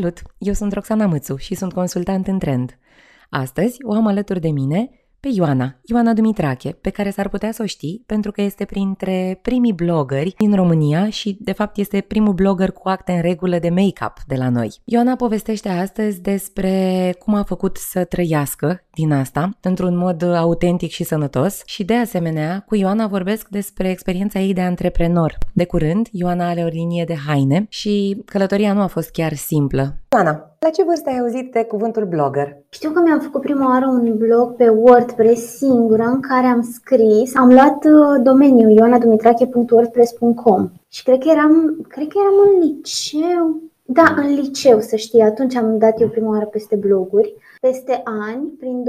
Salut! Eu sunt Roxana Mățu și sunt consultant în trend. Astăzi o am alături de mine pe Ioana, Ioana Dumitrache, pe care s-ar putea să o știi pentru că este printre primii blogări din România și de fapt este primul blogger cu acte în regulă de make-up de la noi. Ioana povestește astăzi despre cum a făcut să trăiască din asta într-un mod autentic și sănătos și de asemenea cu Ioana vorbesc despre experiența ei de antreprenor. De curând, Ioana are o linie de haine și călătoria nu a fost chiar simplă. Ioana, la ce vârstă ai auzit de cuvântul blogger? Știu că mi-am făcut prima oară un blog pe WordPress singură în care am scris, am luat uh, domeniul ioanadumitrache.wordpress.com și cred că eram, cred că eram în liceu. Da, în liceu, să știi, atunci am dat eu prima oară peste bloguri. Peste ani, prin 2009-2010,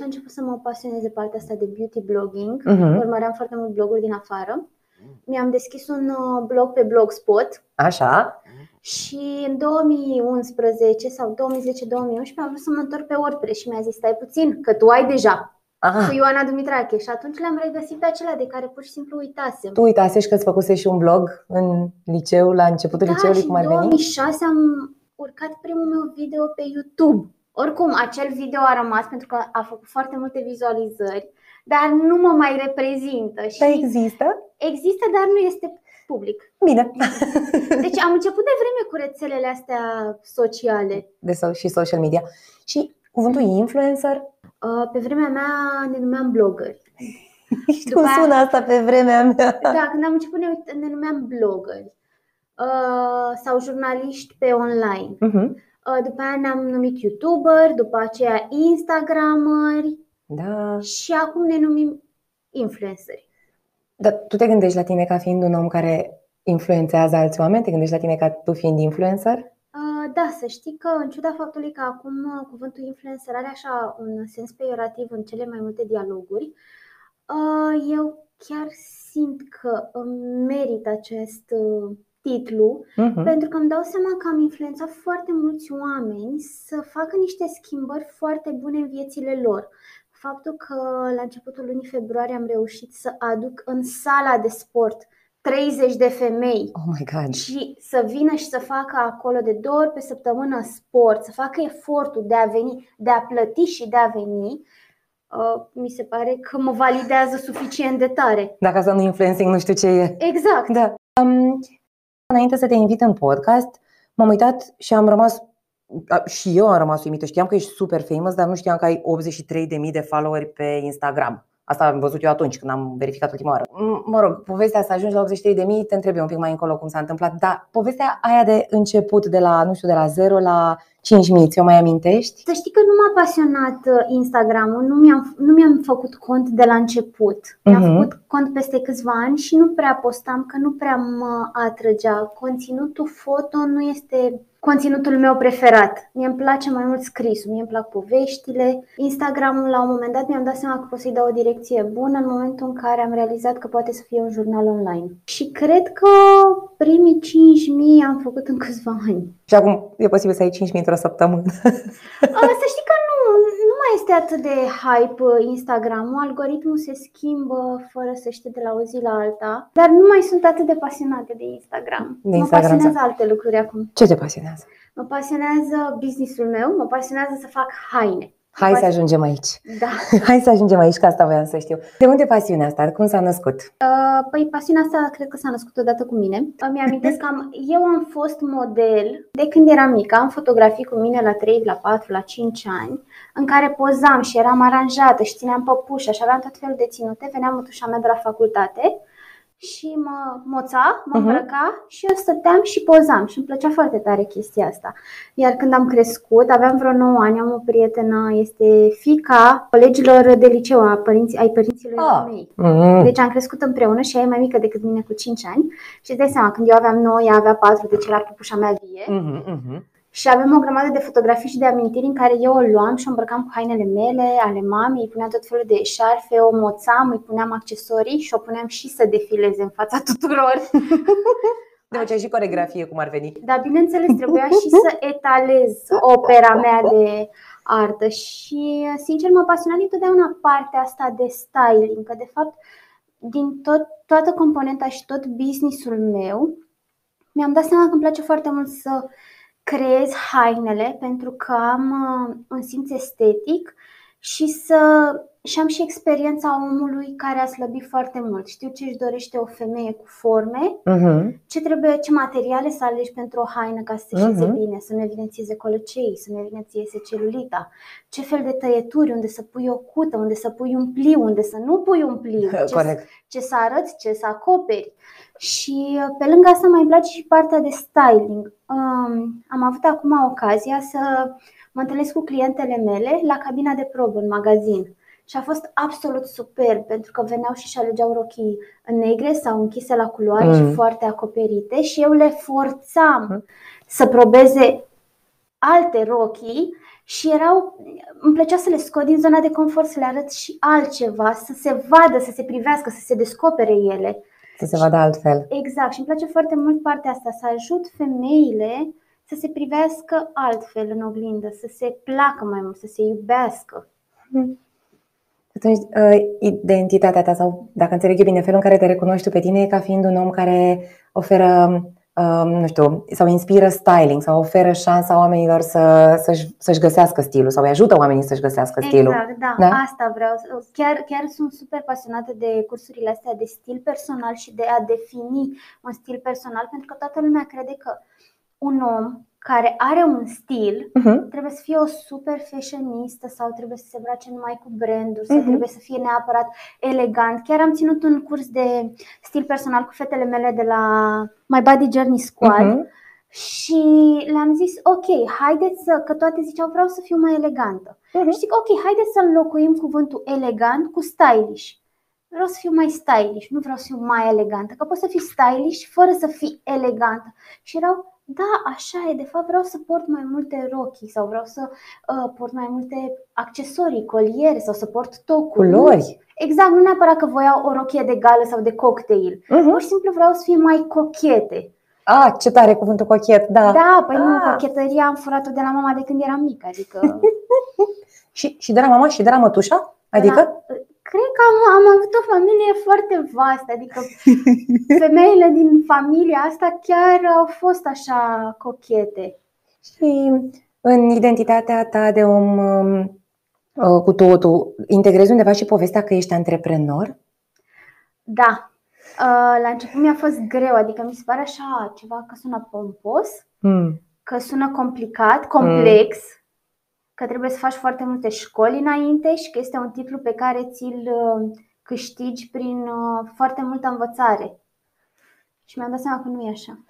a început să mă pasioneze partea asta de beauty blogging. Uh-huh. Urmăream foarte mult bloguri din afară. Mi-am deschis un uh, blog pe Blogspot. Așa. Și în 2011 sau 2010-2011 am vrut să mă întorc pe WordPress și mi-a zis stai puțin, că tu ai deja Aha. cu Ioana Dumitrache și atunci le-am regăsit pe acelea de care pur și simplu uitasem. Tu uitase și că îți făcuse și un blog în liceu, la începutul da, liceului, cum ar veni? în 2006 am urcat primul meu video pe YouTube. Oricum, acel video a rămas pentru că a făcut foarte multe vizualizări, dar nu mă mai reprezintă. Și dar există? Există, dar nu este public. Bine. Deci am început de vreme cu rețelele astea sociale. De so- și social media. Și cuvântul influencer? Uh, pe vremea mea ne numeam blogări. Știi cum sună asta pe vremea mea? Da, când am început ne, ne numeam blogări. Uh, sau jurnaliști pe online. Uh-huh. Uh, după aia ne-am numit youtuber, după aceea instagramări. Da. Și acum ne numim influenceri. Dar tu te gândești la tine ca fiind un om care influențează alți oameni? Te gândești la tine ca tu fiind influencer? Uh, da, să știi că în ciuda faptului că acum uh, cuvântul influencer are așa un sens peiorativ în cele mai multe dialoguri, uh, eu chiar simt că merit acest titlu uh-huh. pentru că îmi dau seama că am influențat foarte mulți oameni să facă niște schimbări foarte bune în viețile lor faptul că la începutul lunii februarie am reușit să aduc în sala de sport 30 de femei oh my God. și să vină și să facă acolo de două ori pe săptămână sport, să facă efortul de a veni, de a plăti și de a veni, uh, mi se pare că mă validează suficient de tare. Dacă asta nu influencing, nu știu ce e. Exact. Da. Um, înainte să te invit în podcast, m-am uitat și am rămas și eu am rămas uimită. Știam că ești super famous, dar nu știam că ai 83.000 de followeri pe Instagram. Asta am văzut eu atunci când am verificat ultima oară. Mă rog, povestea asta ajunge la 83.000, te întrebi un pic mai încolo cum s-a întâmplat, dar povestea aia de început de la, nu știu, de la 0 la 5.000, ți-o mai amintești? Să știi că nu m-a pasionat uh, Instagram-ul, nu mi-am, nu mi-am făcut cont de la început. Mi-am uh-huh. făcut cont peste câțiva ani și nu prea postam, că nu prea mă atrăgea. Conținutul foto nu este conținutul meu preferat. Mie îmi place mai mult scrisul, mie îmi plac poveștile. Instagramul la un moment dat mi-am dat seama că pot să-i dau o direcție bună în momentul în care am realizat că poate să fie un jurnal online. Și cred că primii 5.000 am făcut în câțiva ani. Și acum e posibil să ai 5.000 într-o săptămână. Să știi că nu, nu mai este atât de hype Instagram. Algoritmul se schimbă fără să știe de la o zi la alta. Dar nu mai sunt atât de pasionată de Instagram. De Instagram mă pasionează alte lucruri acum. Ce te pasionează? Mă pasionează businessul meu, mă pasionează să fac haine. Hai să ajungem aici. Da. Hai să ajungem aici, că asta voiam să știu. De unde pasiunea asta? Cum s-a născut? Uh, păi pasiunea asta cred că s-a născut odată cu mine. Îmi amintesc că am, eu am fost model de când eram mică. Am fotografii cu mine la 3, la 4, la 5 ani în care pozam și eram aranjată și țineam păpușa și aveam tot felul de ținute. Veneam mătușa mea de la facultate și mă moța, mă uh-huh. îmbrăca și eu stăteam și pozam și îmi plăcea foarte tare chestia asta. Iar când am crescut, aveam vreo 9 ani, am o prietenă, este fica colegilor de liceu, a părinții, ai părinților ah. mei. Uh-huh. Deci am crescut împreună și ea e mai mică decât mine cu 5 ani și îți dai seama, când eu aveam 9, ea avea 4, deci era pupușa mea vie. Uh-huh, uh-huh. Și avem o grămadă de fotografii și de amintiri în care eu o luam și o îmbrăcam cu hainele mele, ale mamei, îi puneam tot felul de eșarfe, o moțam, îi puneam accesorii și o puneam și să defileze în fața tuturor. De ce și coregrafie, cum ar veni. Da, bineînțeles, trebuia și să etalez opera mea de artă și, sincer, m-a pasionat întotdeauna partea asta de styling, că, de fapt, din tot, toată componenta și tot businessul meu, mi-am dat seama că îmi place foarte mult să creez hainele pentru că am uh, un simț estetic și să și am și experiența omului care a slăbit foarte mult. Știu ce își dorește o femeie cu forme, Mhm. ce trebuie, ce materiale să alegi pentru o haină ca să se șeze Mhm. bine, să nu evidențieze colăcei, să nu evidențieze celulita, ce fel de tăieturi, unde să pui o cută, unde să pui un pliu, unde să nu pui un pliu, ce, Corect. ce să arăți, ce să acoperi. Și uh, pe lângă asta mai îmi place și partea de styling. Um, am avut acum ocazia să mă întâlnesc cu clientele mele la cabina de probă în magazin. Și a fost absolut superb pentru că veneau și își alegeau rochii negre sau închise la culoare Mm. și foarte acoperite și eu le forțam Mm. să probeze alte rochii și erau, îmi plăcea să le scot din zona de confort, să le arăt și altceva, să se vadă, să se privească, să se descopere ele. Să se vadă altfel. Exact și îmi place foarte mult partea asta, să ajut femeile să se privească altfel în oglindă, să se placă mai mult, să se iubească. Atunci, uh, identitatea ta sau, dacă înțeleg eu bine, felul în care te recunoști tu pe tine e ca fiind un om care oferă, um, nu știu, sau inspiră styling sau oferă șansa oamenilor să, să-și, să-și găsească stilul sau îi ajută oamenii să-și găsească stilul. Exact, da, Da? asta vreau. Chiar, chiar sunt super pasionată de cursurile astea de stil personal și de a defini un stil personal, pentru că toată lumea crede că un om care are un stil Mhm. trebuie să fie o super fashionistă sau trebuie să se îmbrace numai cu branduri sau Mhm. trebuie să fie neapărat elegant. Chiar am ținut un curs de stil personal cu fetele mele de la My Body Journey Squad Mhm. și le-am zis, ok, haideți să, că toate ziceau vreau să fiu mai elegantă. Mhm. Și zic, ok, haideți să înlocuim cuvântul elegant cu stylish. Vreau să fiu mai stylish, nu vreau să fiu mai elegantă, că poți să fii stylish fără să fii elegantă. Și erau, da, așa e, de fapt vreau să port mai multe rochii sau vreau să uh, port mai multe accesorii, coliere sau să port tocuri. Culori. Exact, nu neapărat că voiau o rochie de gală sau de cocktail. Mhm. Pur și simplu vreau să fie mai cochete. Ah, ce tare cuvântul cochet, da. Da, păi nu, Ah. cochetăria am furat-o de la mama de când eram mică, adică... Și, și de la mama și de la mătușa? Adică? La, cred că am, am avut o familie foarte vastă, adică femeile din familia asta chiar au fost așa cochete. Și în identitatea ta de om um, uh, cu totul, integrezi undeva și povestea că ești antreprenor? Da, uh, la început mi-a fost greu, adică mi se pare așa ceva că sună pompos, Mm. că sună complicat, complex, că trebuie să faci foarte multe școli înainte și că este un titlu pe care ți-l uh, câștigi prin uh, foarte multă învățare. Și mi-am dat seama că nu e așa.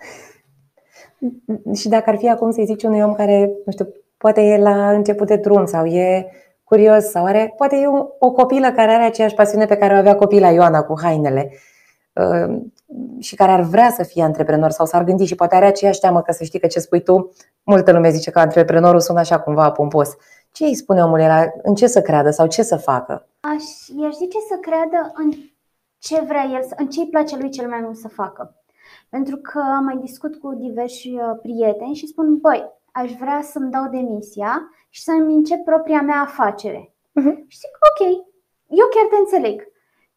Și dacă ar fi acum să-i zici unui om care, nu știu, poate e la început de drum sau e curios sau are, poate e o, o copilă care are aceeași pasiune pe care o avea copila Ioana cu hainele uh, și care ar vrea să fie antreprenor sau s-ar gândi și poate are aceeași teamă că să știi că ce spui tu, multă lume zice că antreprenorul sună așa cumva pompos. Ce îi spune omul ăla? În ce să creadă sau ce să facă? Aș, i-aș zice să creadă în ce vrea el, să- în ce îi place lui cel mai mult să facă. Pentru că mai discut cu diversi uh, prieteni și spun, băi, aș vrea să-mi dau demisia și să-mi încep propria mea afacere. Mhm. Și zic, ok, eu chiar te înțeleg.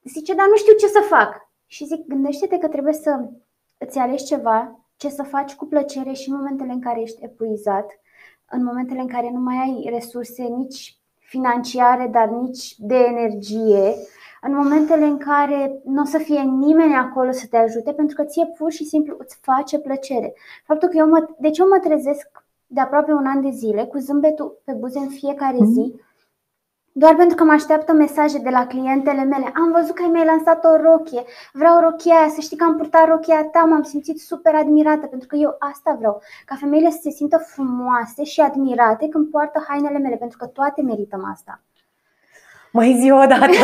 Zice, dar nu știu ce să fac. Și zic, gândește-te că trebuie să îți alegi ceva, ce să faci cu plăcere și în momentele în care ești epuizat, în momentele în care nu mai ai resurse nici financiare, dar nici de energie, în momentele în care nu o să fie nimeni acolo să te ajute, pentru că ție pur și simplu îți face plăcere. Faptul că eu mă, deci eu mă trezesc de aproape un an de zile cu zâmbetul pe buze în fiecare zi, doar pentru că mă așteaptă mesaje de la clientele mele. Am văzut că ai mai lansat o rochie, vreau rochia aia, să știi că am purtat rochia ta, m-am simțit super admirată, pentru că eu asta vreau, ca femeile să se simtă frumoase și admirate când poartă hainele mele, pentru că toate merităm asta. Mai zi o dată!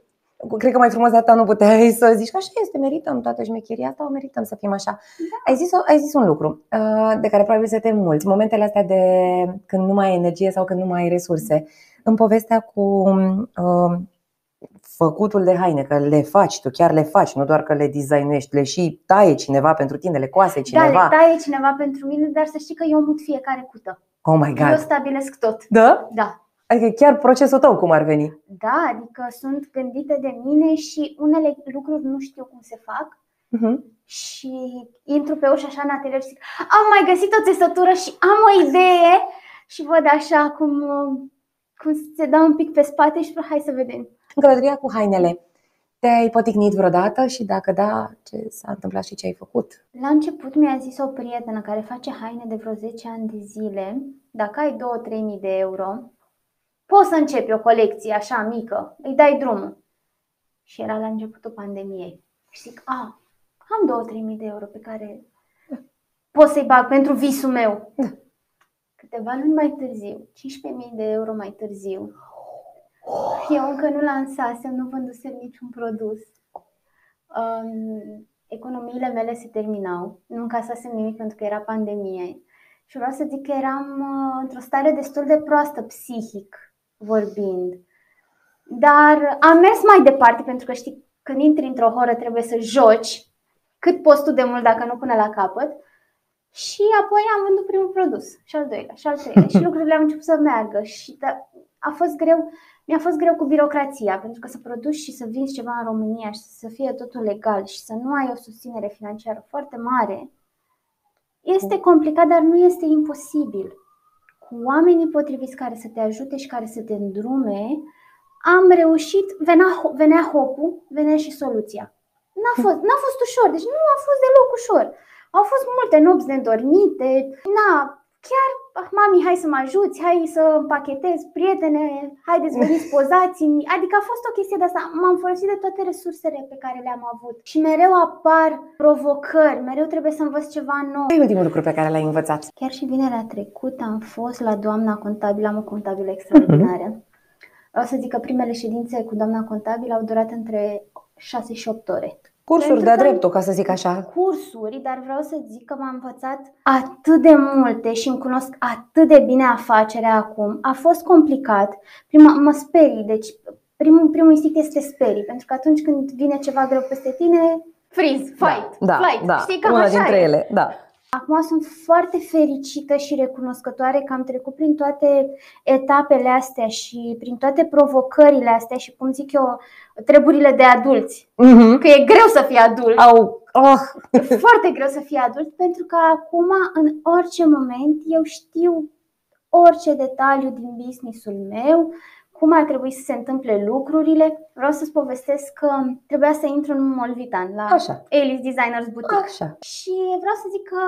E, Cred că mai frumos de atât nu puteai să zici că așa este, merităm toată șmecheria asta, o merităm să fim așa. Ai, zis, ai zis un lucru uh, de care probabil să te mulți, momentele astea de când nu mai ai energie sau când nu mai ai resurse. În povestea cu uh, făcutul de haine, că le faci, tu chiar le faci, nu doar că le designuiești, le și taie cineva pentru tine, le coase Da, cineva. le taie cineva pentru mine, dar să știi că eu mut fiecare cută. Oh my Eu god! stabilesc tot. Da? Da. Adică chiar procesul tău cum ar veni. Da, adică sunt gândite de mine și unele lucruri nu știu cum se fac uh-huh. și intru pe ușă așa în atelier și zic am mai găsit o țesătură și am o idee și văd așa cum, cum se dau un pic pe spate și hai să vedem. În călătoria cu hainele, te-ai poticnit vreodată și dacă da, ce s-a întâmplat și ce ai făcut? La început mi-a zis o prietenă care face haine de vreo 10 ani de zile, dacă ai 2-3 mii de euro, poți să începi o colecție așa mică, îi dai drumul. Și era la începutul pandemiei. Și zic, a, am 2-3 mii de euro pe care pot să-i bag pentru visul meu. Da. Câteva luni mai târziu, 15.000 de euro mai târziu, eu încă nu lansasem, nu vândusem niciun produs. Um, economiile mele se terminau, nu încasasem nimic pentru că era pandemie. Și vreau să zic că eram uh, într-o stare destul de proastă psihic vorbind. Dar am mers mai departe pentru că știi, când intri într-o horă trebuie să joci cât poți tu de mult dacă nu până la capăt. Și apoi am vândut primul produs și al doilea și al treilea și lucrurile au început să meargă și da, a fost greu mi-a fost greu cu birocrația, pentru că să produci și să vinzi ceva în România și să fie totul legal și să nu ai o susținere financiară foarte mare, este complicat, dar nu este imposibil. Cu oamenii potriviți care să te ajute și care să te îndrume, am reușit, venea, venea hopul, venea și soluția. N-a fost, n-a fost ușor, deci nu a fost deloc ușor. Au fost multe nopți nedormite, na, chiar, ah, mami, hai să mă ajuți, hai să împachetez, prietene, haideți, veniți, pozați-mi. Adică a fost o chestie de asta. M-am folosit de toate resursele pe care le-am avut. Și mereu apar provocări, mereu trebuie să învăț ceva nou. Care e ultimul lucru pe care l-ai învățat? Chiar și vinerea trecută am fost la doamna contabilă, am o contabilă extraordinară. Uh-huh. Vreau să zic că primele ședințe cu doamna contabilă au durat între 6 și 8 ore. Cursuri de dreptul, ca să zic așa. Cursuri, dar vreau să zic că m-am învățat atât de multe și îmi cunosc atât de bine afacerea acum. A fost complicat. Prima, mă sperii, deci primul, primul instinct este sperii, pentru că atunci când vine ceva greu peste tine, freeze, da, fight, da, flight. Da, Știi, cam una așa dintre e. ele, da. Acum sunt foarte fericită și recunoscătoare că am trecut prin toate etapele astea și prin toate provocările astea și, cum zic eu, treburile de adulți. Mm-hmm. Că e greu să fii adult. Au, oh. E foarte greu să fii adult pentru că acum, în orice moment, eu știu orice detaliu din businessul meu, cum ar trebui să se întâmple lucrurile. Vreau să-ți povestesc că trebuia să intru în Molvitan la Așa. Alice Designers Boutique. Așa. Și vreau să zic că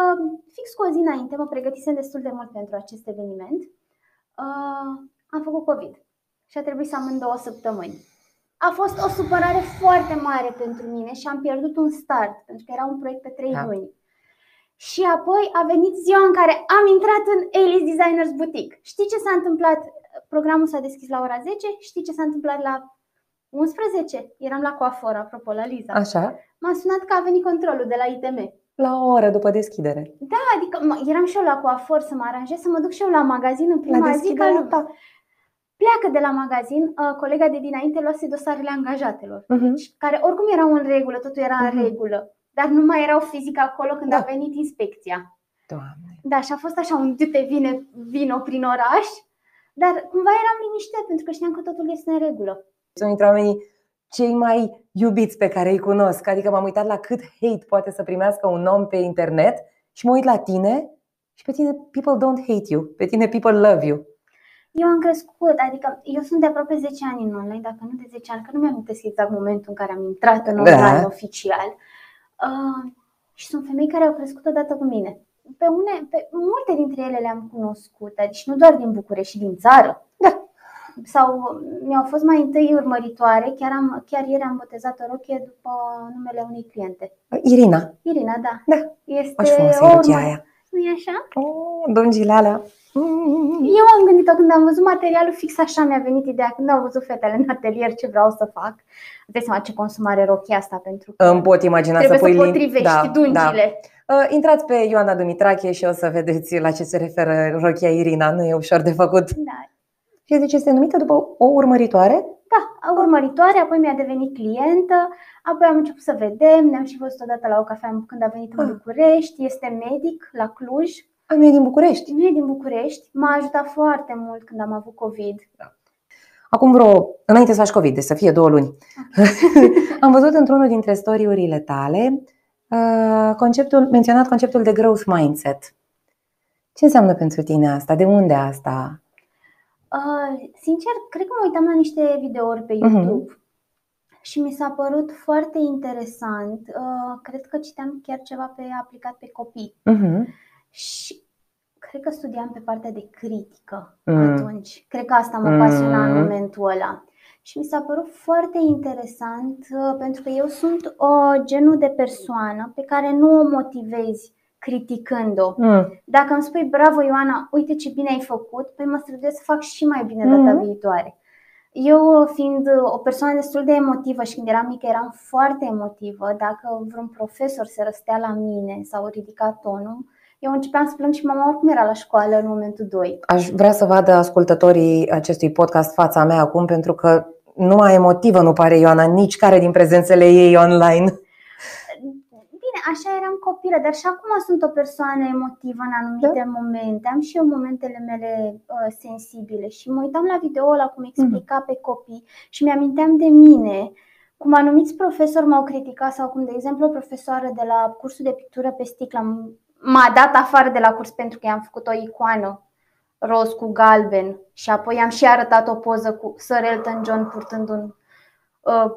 fix cu o zi înainte mă pregătisem destul de mult pentru acest eveniment. Uh, am făcut COVID și a trebuit să am în două săptămâni. A fost o supărare foarte mare pentru mine și am pierdut un start, pentru că era un proiect pe trei Da. luni. Și apoi a venit ziua în care am intrat în Alice Designers Boutique. Știi ce s-a întâmplat? Programul s-a deschis la ora 10, știi ce s-a întâmplat la 11? Eram la coafor, apropo, la Liza. Așa. M-a sunat că a venit controlul de la ITM. La o oră după deschidere. Da, adică mă, eram și eu la coafor să mă aranjez, să mă duc și eu la magazin în prima zi ca deschiderea lumea. ta. Pleacă de la magazin, uh, colega de dinainte luase dosarele angajatelor, Mhm. care oricum erau în regulă, totul era în Mhm. regulă, dar nu mai erau fizic acolo când Da. a venit inspecția. Doamne. Da, și a fost așa un te vine vino prin oraș, dar cumva eram liniștit pentru că știam că totul este în regulă. Sunt dintre oamenii cei mai iubiți pe care îi cunosc. Adică m-am uitat la cât hate poate să primească un om pe internet și mă uit la tine și pe tine people don't hate you. Pe tine people love you. Eu am crescut, adică eu sunt de aproape 10 ani în online, dacă nu de 10 ani, că nu mi-am amintesc exact momentul în care am intrat în Da. online oficial. Uh, și sunt femei care au crescut odată cu mine. Pe, une, pe multe dintre ele le-am cunoscut, deci nu doar din București, și din țară. Da. Sau mi-au fost mai întâi urmăritoare, chiar, am, chiar ieri am botezat o rochie după numele unei cliente. Irina. Irina, da. Da. Este Aș frumos o e rochia urmă- aia. Nu e așa? Oh, dungile alea. Mm. Eu am gândit-o când am văzut materialul fix așa mi-a venit ideea când au văzut fetele în atelier ce vreau să fac. Îți dai seama ce consumare rochia asta pentru că Îmi pot imagina trebuie să pui să link- potrivești dungile. Uh, Intrați pe Ioana Dumitrache și o să vedeți la ce se referă rochia Irina. Nu e ușor de făcut. Da. Și deci este numită după o urmăritoare? Da, urmăritoare, apoi mi-a devenit clientă, apoi am început să vedem, ne-am și văzut odată la o cafea când a venit în Ah. București, este medic la Cluj, A, nu e din București. nu e din București, m-a ajutat foarte mult când am avut COVID. Acum vreo, înainte să faci COVID, deci să fie două luni, am văzut într-unul dintre storiurile tale Uh, conceptul, menționat conceptul de growth mindset. Ce înseamnă pentru tine asta? De unde asta? Uh, sincer, cred că mă uitam la niște videouri pe mhm. YouTube uh-huh. și mi s-a părut foarte interesant. Uh, cred că citeam chiar ceva pe aplicat pe copii. Uh-huh. Și cred că studiam pe partea de critică uh-huh. atunci. Cred că asta mă pasiona uh-huh. în momentul ăla. Și mi s-a părut foarte interesant uh, pentru că eu sunt o genul de persoană pe care nu o motivezi criticând-o. Mm. Dacă îmi spui, bravo Ioana, uite ce bine ai făcut, păi mă străduiesc să fac și mai bine data mm. viitoare. Eu, fiind o persoană destul de emotivă și când eram mică eram foarte emotivă, dacă vreun profesor se răstea la mine sau ridica tonul, eu începeam să plâng și mama oricum era la școală în momentul 2. Aș vrea să vadă ascultătorii acestui podcast fața mea acum, pentru că numai emotivă nu pare Ioana, nici care din prezențele ei online. Bine, așa eram copilă, dar și acum sunt o persoană emotivă în anumite da? momente. Am și eu momentele mele uh, sensibile și mă uitam la video la cum explica mm. pe copii și mi-aminteam de mine cum anumiți profesori m-au criticat sau cum, de exemplu, o profesoară de la cursul de pictură pe sticlă m-a dat afară de la curs pentru că i-am făcut o icoană roz cu galben și apoi am și arătat o poză cu Sir Elton John purtând un uh,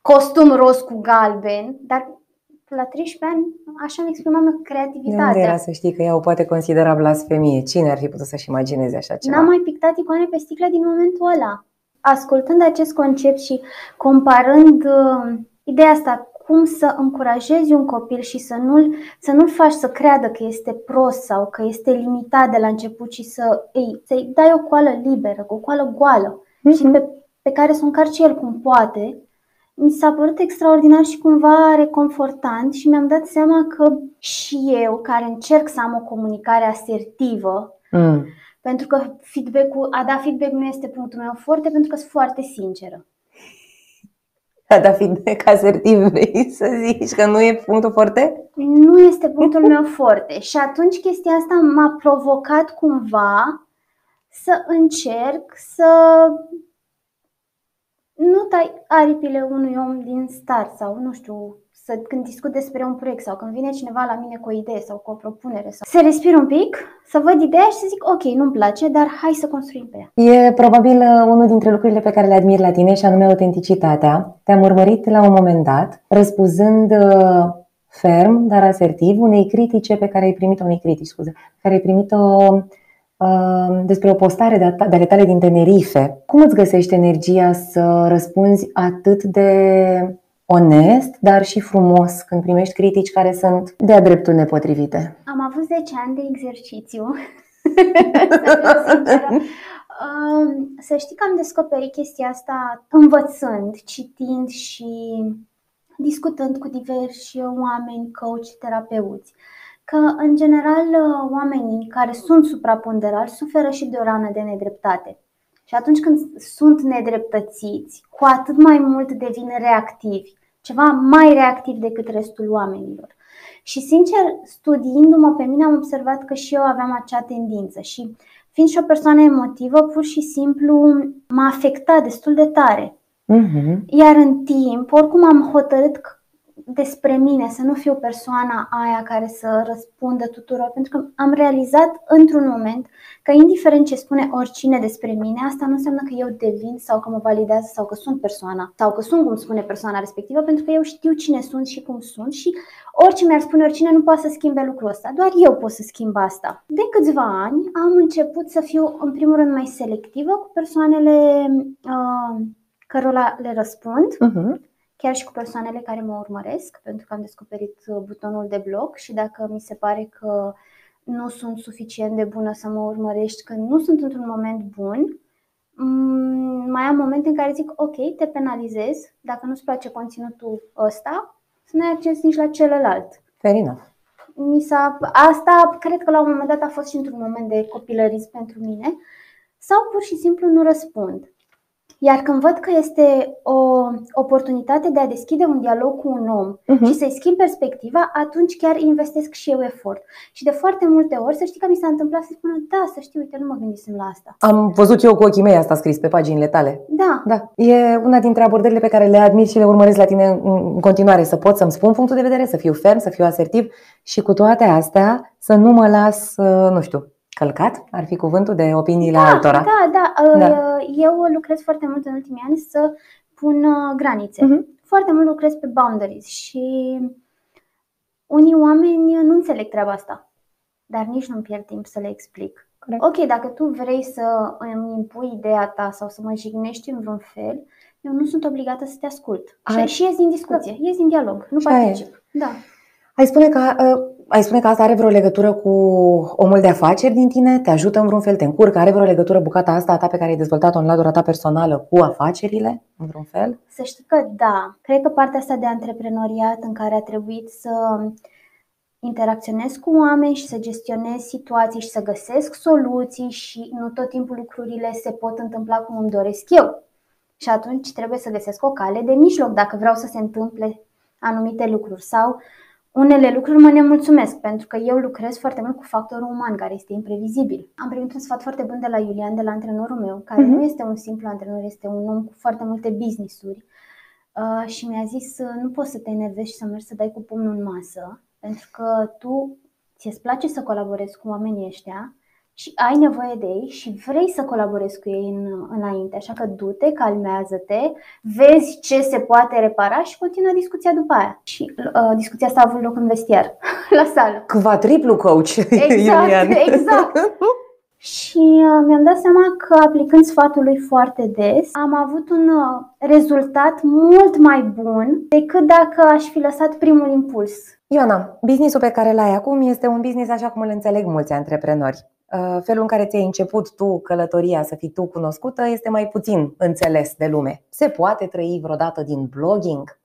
costum roz cu galben, dar la 13 ani așa îmi exprimam creativitatea. De unde era să știi că ea o poate considera blasfemie? Cine ar fi putut să-și imagineze așa ceva? N-am mai pictat icoane pe sticlă din momentul ăla. Ascultând acest concept și comparând uh, ideea asta, cum să încurajezi un copil și să nu-l, să nu-l faci să creadă că este prost sau că este limitat de la început și să, ei, să-i dai o coală liberă, o coală goală mm-hmm. și pe, pe care să o încarci el cum poate, mi s-a părut extraordinar și cumva reconfortant și mi-am dat seama că și eu, care încerc să am o comunicare asertivă, mm. pentru că feedback-ul, a da feedback nu este punctul meu foarte, pentru că sunt foarte sinceră. A da feedback asertiv, vrei să zici că nu e punctul forte? Nu este punctul meu forte și atunci chestia asta m-a provocat cumva să încerc să nu tai aripile unui om din start sau nu știu, să, când discut despre un proiect sau când vine cineva la mine cu o idee sau cu o propunere, sau să respir un pic, să văd ideea și să zic ok, nu-mi place, dar hai să construim pe ea. E probabil uh, unul dintre lucrurile pe care le admir la tine și anume autenticitatea. Te-am urmărit la un moment dat, răspunzând uh, ferm, dar asertiv, unei critice pe care ai primit-o, unei critici, scuze, pe care ai primit-o uh, despre o postare de, de ale tale din Tenerife. Cum îți găsești energia să răspunzi atât de onest, dar și frumos când primești critici care sunt de-a dreptul nepotrivite. Am avut 10 ani de exercițiu. Um, să știi că am descoperit chestia asta învățând, citind și discutând cu diversi oameni, coach, terapeuți. Că, în general, oamenii care sunt supraponderali suferă și de o rană de nedreptate. Și atunci când sunt nedreptățiți, cu atât mai mult devin reactivi, ceva mai reactiv decât restul oamenilor. Și sincer, studiindu-mă pe mine, am observat că și eu aveam acea tendință și fiind și o persoană emotivă, pur și simplu m-a afectat destul de tare. Uh-huh. Iar în timp, oricum am hotărât despre mine, să nu fiu persoana aia care să răspundă tuturor, pentru că am realizat într-un moment că indiferent ce spune oricine despre mine, asta nu înseamnă că eu devin sau că mă validează sau că sunt persoana sau că sunt cum spune persoana respectivă, pentru că eu știu cine sunt și cum sunt și orice mi-ar spune oricine nu poate să schimbe lucrul ăsta, doar eu pot să schimb asta. De câțiva ani am început să fiu în primul rând mai selectivă cu persoanele uh, cărora le răspund. Uh-huh chiar și cu persoanele care mă urmăresc, pentru că am descoperit uh, butonul de bloc și dacă mi se pare că nu sunt suficient de bună să mă urmărești când nu sunt într-un moment bun, mm, mai am momente în care zic ok, te penalizez, dacă nu-ți place conținutul ăsta, să nu ai acces nici la celălalt. Fair enough. Mi s-a, asta cred că la un moment dat a fost și într-un moment de copilărism pentru mine sau pur și simplu nu răspund. Iar când văd că este o oportunitate de a deschide un dialog cu un om uh-huh. și să-i schimb perspectiva, atunci chiar investesc și eu efort. Și de foarte multe ori, să știi că mi s-a întâmplat să spună, da, să știu, uite, nu mă gândisem la asta. Am văzut eu cu ochii mei asta scris pe paginile tale. Da. Da. E una dintre abordările pe care le admir și le urmăresc la tine în continuare, să pot să-mi spun punctul de vedere, să fiu ferm, să fiu asertiv și cu toate astea să nu mă las, nu știu, Călcat ar fi cuvântul de opiniile da, altora? Da, da, da. Eu lucrez foarte mult în ultimii ani să pun uh, granițe. Uh-huh. Foarte mult lucrez pe boundaries și unii oameni nu înțeleg treaba asta, dar nici nu-mi pierd timp să le explic. Corect. Ok, dacă tu vrei să îmi impui ideea ta sau să mă jignești în vreun fel, eu nu sunt obligată să te ascult. Ai... Și, și ies din discuție, da. ies din dialog, nu particip. Da. Ai spune că uh, ai spune că asta are vreo legătură cu omul de afaceri din tine? Te ajută în vreun fel? Te încurcă? Are vreo legătură bucata asta a ta pe care ai dezvoltat-o în latura ta personală cu afacerile, în vreun fel? Să știi că da. Cred că partea asta de antreprenoriat în care a trebuit să interacționez cu oameni și să gestionez situații și să găsesc soluții și nu tot timpul lucrurile se pot întâmpla cum îmi doresc eu. Și atunci trebuie să găsesc o cale de mijloc dacă vreau să se întâmple anumite lucruri sau unele lucruri mă nemulțumesc pentru că eu lucrez foarte mult cu factorul uman care este imprevizibil. Am primit un sfat foarte bun de la Iulian, de la antrenorul meu, care uh-huh. nu este un simplu antrenor, este un om cu foarte multe business-uri uh, și mi-a zis nu poți să te enervezi și să mergi să dai cu pumnul în masă pentru că tu ți-e place să colaborezi cu oamenii ăștia și ai nevoie de ei și vrei să colaborezi cu ei în, înainte. Așa că du-te, calmează-te, vezi ce se poate repara și continuă discuția după aia. Și uh, discuția asta a avut loc în vestiar, la sală. Quadriplu coach, Exact, Iulian. exact. Și uh, mi-am dat seama că aplicând sfatul lui foarte des, am avut un uh, rezultat mult mai bun decât dacă aș fi lăsat primul impuls. Ioana, businessul pe care l-ai acum este un business așa cum îl înțeleg mulți antreprenori. Uh, felul în care ți-ai început tu călătoria să fii tu cunoscută este mai puțin înțeles de lume. Se poate trăi vreodată din blogging?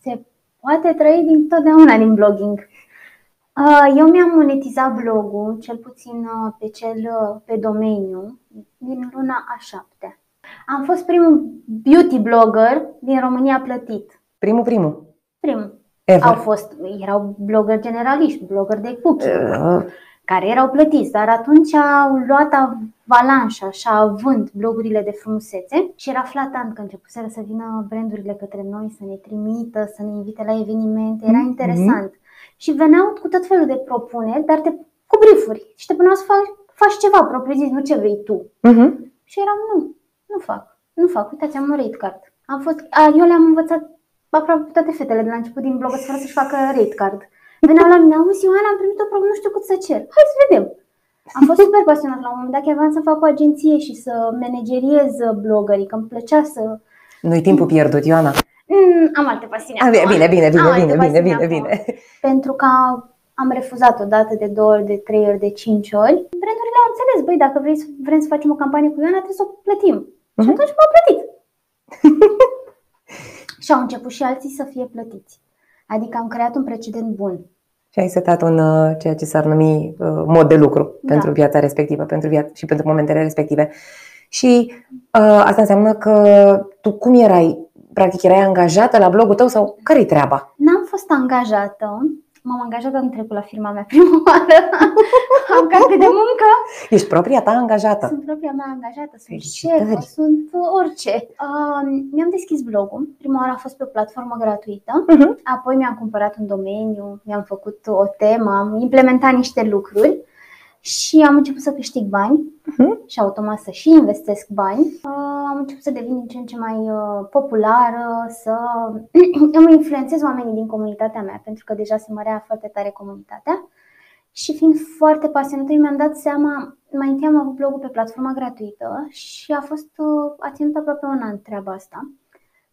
Se poate trăi din totdeauna din blogging. Uh, eu mi-am monetizat blogul, cel puțin uh, pe cel pe domeniu, din luna a șaptea. Am fost primul beauty blogger din România plătit. Primul, primul? Primul. Ever. Au fost, erau blogger generaliști, blogger de cookie. Uh care erau plătiți, dar atunci au luat avalanșa și având blogurile de frumusețe și era flatant că începuseră să vină brandurile către noi să ne trimită, să ne invite la evenimente, era mm-hmm. interesant. Mm-hmm. Și veneau cu tot felul de propuneri, dar te, cu briefuri și te puneau să faci, faci ceva propriu zis, nu ce vrei tu. Mm-hmm. Și eram, nu, nu fac, nu fac, uitați, am un rate card. Am fost, a, eu le-am învățat aproape toate fetele de la început din blog fără să-și facă rate card. Veneau la mine, auzi Ioana, am primit o problemă, nu știu cât să cer. Hai să vedem. Am fost super pasionat la un moment dat, chiar vreau să fac o agenție și să manageriez blogării, că îmi plăcea să... Nu-i timpul pierdut, Ioana. Mm, am alte pasiuni. A, bine, bine, bine, bine, bine, bine, bine, bine. Pentru că am refuzat o dată, de două ori, de trei ori, de cinci ori. Brandurile au înțeles, băi, dacă vrei să, vrem să facem o campanie cu Ioana, trebuie să o plătim. Uh-huh. Și mhm. atunci m-au plătit. și au început și alții să fie plătiți. Adică am creat un precedent bun. Și ai setat un uh, ceea ce s-ar numi uh, mod de lucru da. pentru viața respectivă pentru viața, și pentru momentele respective. Și uh, asta înseamnă că tu cum erai? Practic erai angajată la blogul tău sau care-i treaba? N-am fost angajată, M-am angajat anul trecut la firma mea prima oară. Am carte de muncă. Ești propria ta angajată? Sunt propria mea angajată, sunt șef, sunt orice. Uh, mi-am deschis blogul. Prima oară a fost pe o platformă gratuită. Uh-huh. Apoi mi-am cumpărat un domeniu, mi-am făcut o temă, am implementat niște lucruri și am început să câștig bani uh-huh. și automat să și investesc bani. Uh, am început să devin din ce în ce mai uh, populară, să îmi influențez oamenii din comunitatea mea, pentru că deja se mărea foarte tare comunitatea. Și fiind foarte pasionată, mi-am dat seama, mai întâi am avut blogul pe platforma gratuită și a fost, uh, a ținut aproape un an treaba asta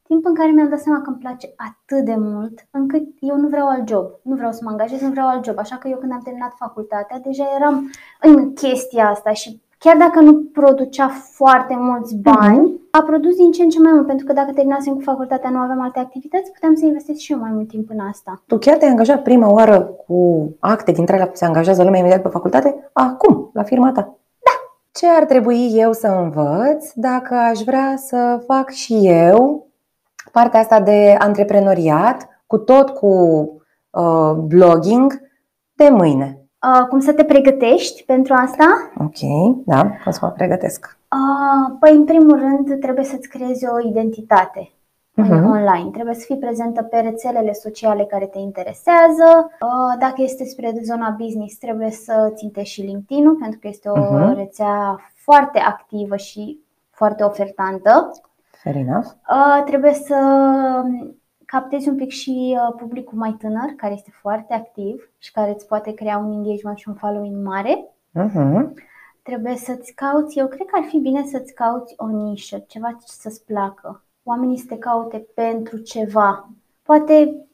timp în care mi-am dat seama că îmi place atât de mult, încât eu nu vreau alt job, nu vreau să mă angajez, nu vreau alt job. Așa că eu când am terminat facultatea, deja eram în chestia asta și chiar dacă nu producea foarte mulți bani, uh-huh. a produs din ce în ce mai mult, pentru că dacă terminasem cu facultatea, nu aveam alte activități, puteam să investesc și eu mai mult timp în asta. Tu chiar te-ai angajat prima oară cu acte dintre alea se angajează lumea imediat pe facultate? Acum, la firma ta. ce ar trebui eu să învăț dacă aș vrea să fac și eu partea asta de antreprenoriat, cu tot cu uh, blogging, de mâine. Uh, cum să te pregătești pentru asta? Ok, da, cum să mă pregătesc? Uh, păi, în primul rând, trebuie să-ți creezi o identitate uh-huh. online. Trebuie să fii prezentă pe rețelele sociale care te interesează. Uh, dacă este spre zona business, trebuie să țintești și LinkedIn-ul, pentru că este o uh-huh. rețea foarte activă și foarte ofertantă. Fair enough. Uh, trebuie să captezi un pic și uh, publicul mai tânăr, care este foarte activ și care îți poate crea un engagement și un following mare. Uh-huh. Trebuie să-ți cauți, eu cred că ar fi bine să-ți cauți o nișă, ceva ce să-ți placă. Oamenii să te caute pentru ceva. Poate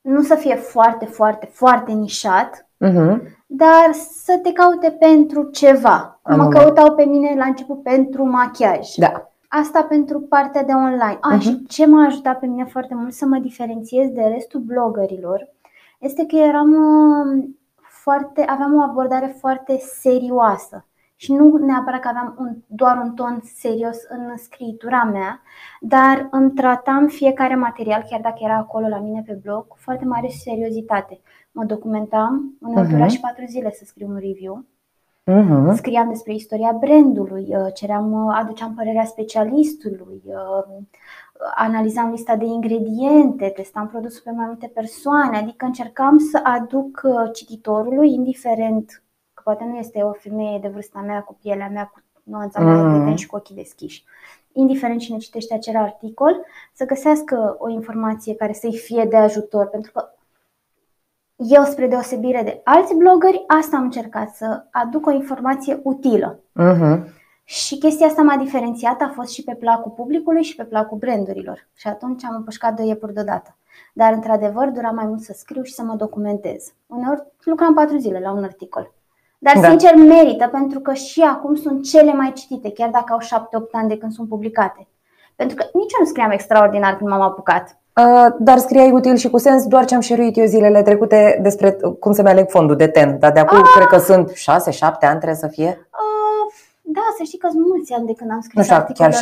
nu să fie foarte, foarte, foarte nișat, uh-huh. dar să te caute pentru ceva. Am mă căutau pe mine la început pentru machiaj. Da. Asta pentru partea de online. A, uh-huh. și ce m-a ajutat pe mine foarte mult să mă diferențiez de restul blogărilor este că eram uh, foarte, aveam o abordare foarte serioasă și nu neapărat că aveam un, doar un ton serios în scritura mea, dar îmi tratam fiecare material, chiar dacă era acolo la mine pe blog, cu foarte mare seriozitate. Mă documentam, uneori uh-huh. dura și patru zile să scriu un review Uh-huh. Scriam despre istoria brandului, uh, ceream, uh, aduceam părerea specialistului, uh, analizam lista de ingrediente, testam produsul pe mai multe persoane, adică încercam să aduc cititorului, indiferent că poate nu este o femeie de vârsta mea, cu pielea mea, cu nuanța mea uh-huh. de mm. și cu ochii deschiși. Indiferent cine citește acel articol, să găsească o informație care să-i fie de ajutor, pentru că eu, spre deosebire de alți blogări, asta am încercat să aduc o informație utilă. Uh-huh. Și chestia asta m-a diferențiat, a fost și pe placul publicului și pe placul brandurilor. Și atunci am împușcat doi iepuri deodată. Dar, într-adevăr, dura mai mult să scriu și să mă documentez. Uneori lucram patru zile la un articol. Dar, da. sincer, merită, pentru că și acum sunt cele mai citite, chiar dacă au șapte-opt ani de când sunt publicate. Pentru că nici eu nu scriam extraordinar când m-am apucat. Uh, dar scriai util și cu sens doar ce am șeruit eu zilele trecute despre cum să-mi aleg fondul de ten. Dar de acum uh, cred că sunt 6-7 ani trebuie să fie. Uh, da, să știi că sunt mulți ani de când am scris Nu știu, chiar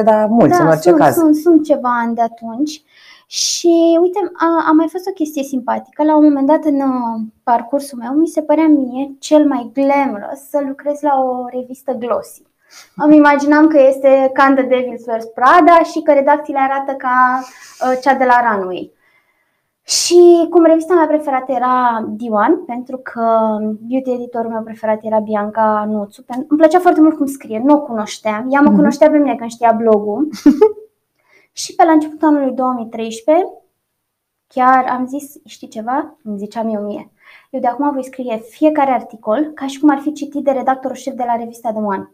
6-7, dar mulți da, în orice sunt, caz. Sunt, sunt ceva ani de atunci. Și uite, a, a mai fost o chestie simpatică. La un moment dat în uh, parcursul meu mi se părea mie cel mai glamorous să lucrez la o revistă glossy. Îmi imaginam că este ca The Devil's Wears Prada și că redacțiile arată ca uh, cea de la Runway. Și cum revista mea preferată era Diwan, pentru că beauty editorul meu preferat era Bianca Nuțu. Îmi plăcea foarte mult cum scrie, nu o cunoșteam. Ea mă mm-hmm. cunoștea pe mine când știa blogul. și pe la începutul anului 2013, chiar am zis, știi ceva? Îmi ziceam eu mie. Eu de acum voi scrie fiecare articol ca și cum ar fi citit de redactorul șef de la revista de One.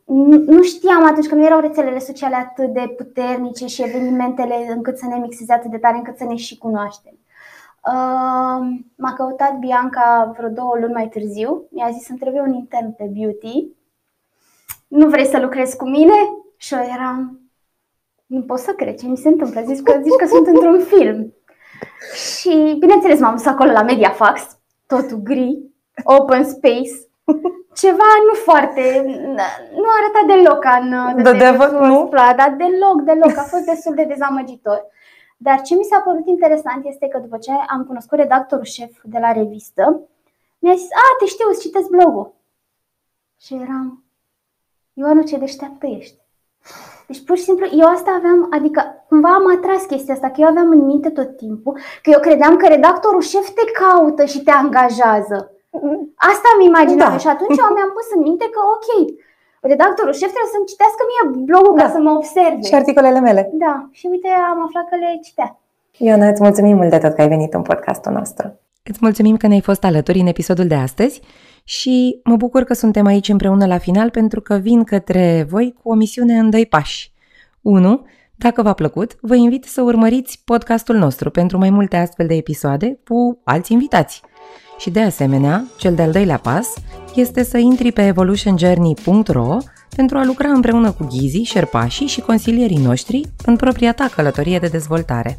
Nu știam atunci că nu erau rețelele sociale atât de puternice și evenimentele încât să ne mixeze atât de tare încât să ne și cunoaștem. Uh, m-a căutat Bianca vreo două luni mai târziu. Mi-a zis să-mi trebuie un intern pe beauty. Nu vrei să lucrezi cu mine? Și eu eram... Nu pot să cred ce mi se întâmplă. Zici că, zici că sunt într-un film. Și bineînțeles m-am dus acolo la Mediafax totul gri, open space, ceva nu foarte, nu arăta deloc în The Devil, nu? dar deloc, deloc, a fost destul de dezamăgitor. Dar ce mi s-a părut interesant este că după ce am cunoscut redactorul șef de la revistă, mi-a zis, a, te știu, îți citesc blogul. Și eram, Ioanu, ce deșteaptă ești. Deci pur și simplu eu asta aveam, adică cumva am atras chestia asta, că eu aveam în minte tot timpul, că eu credeam că redactorul șef te caută și te angajează. Asta am imaginat da. și atunci mi-am pus în minte că ok, redactorul șef trebuie să-mi citească mie blogul da. ca să mă observe. Și articolele mele. Da, și uite, am aflat că le citea. Ioana, îți mulțumim mult de tot că ai venit în podcastul nostru. Îți mulțumim că ne-ai fost alături în episodul de astăzi și mă bucur că suntem aici împreună la final pentru că vin către voi cu o misiune în doi pași. 1. Dacă v-a plăcut, vă invit să urmăriți podcastul nostru pentru mai multe astfel de episoade cu alți invitați. Și de asemenea, cel de-al doilea pas este să intri pe evolutionjourney.ro pentru a lucra împreună cu ghizii, șerpașii și consilierii noștri în propria ta călătorie de dezvoltare.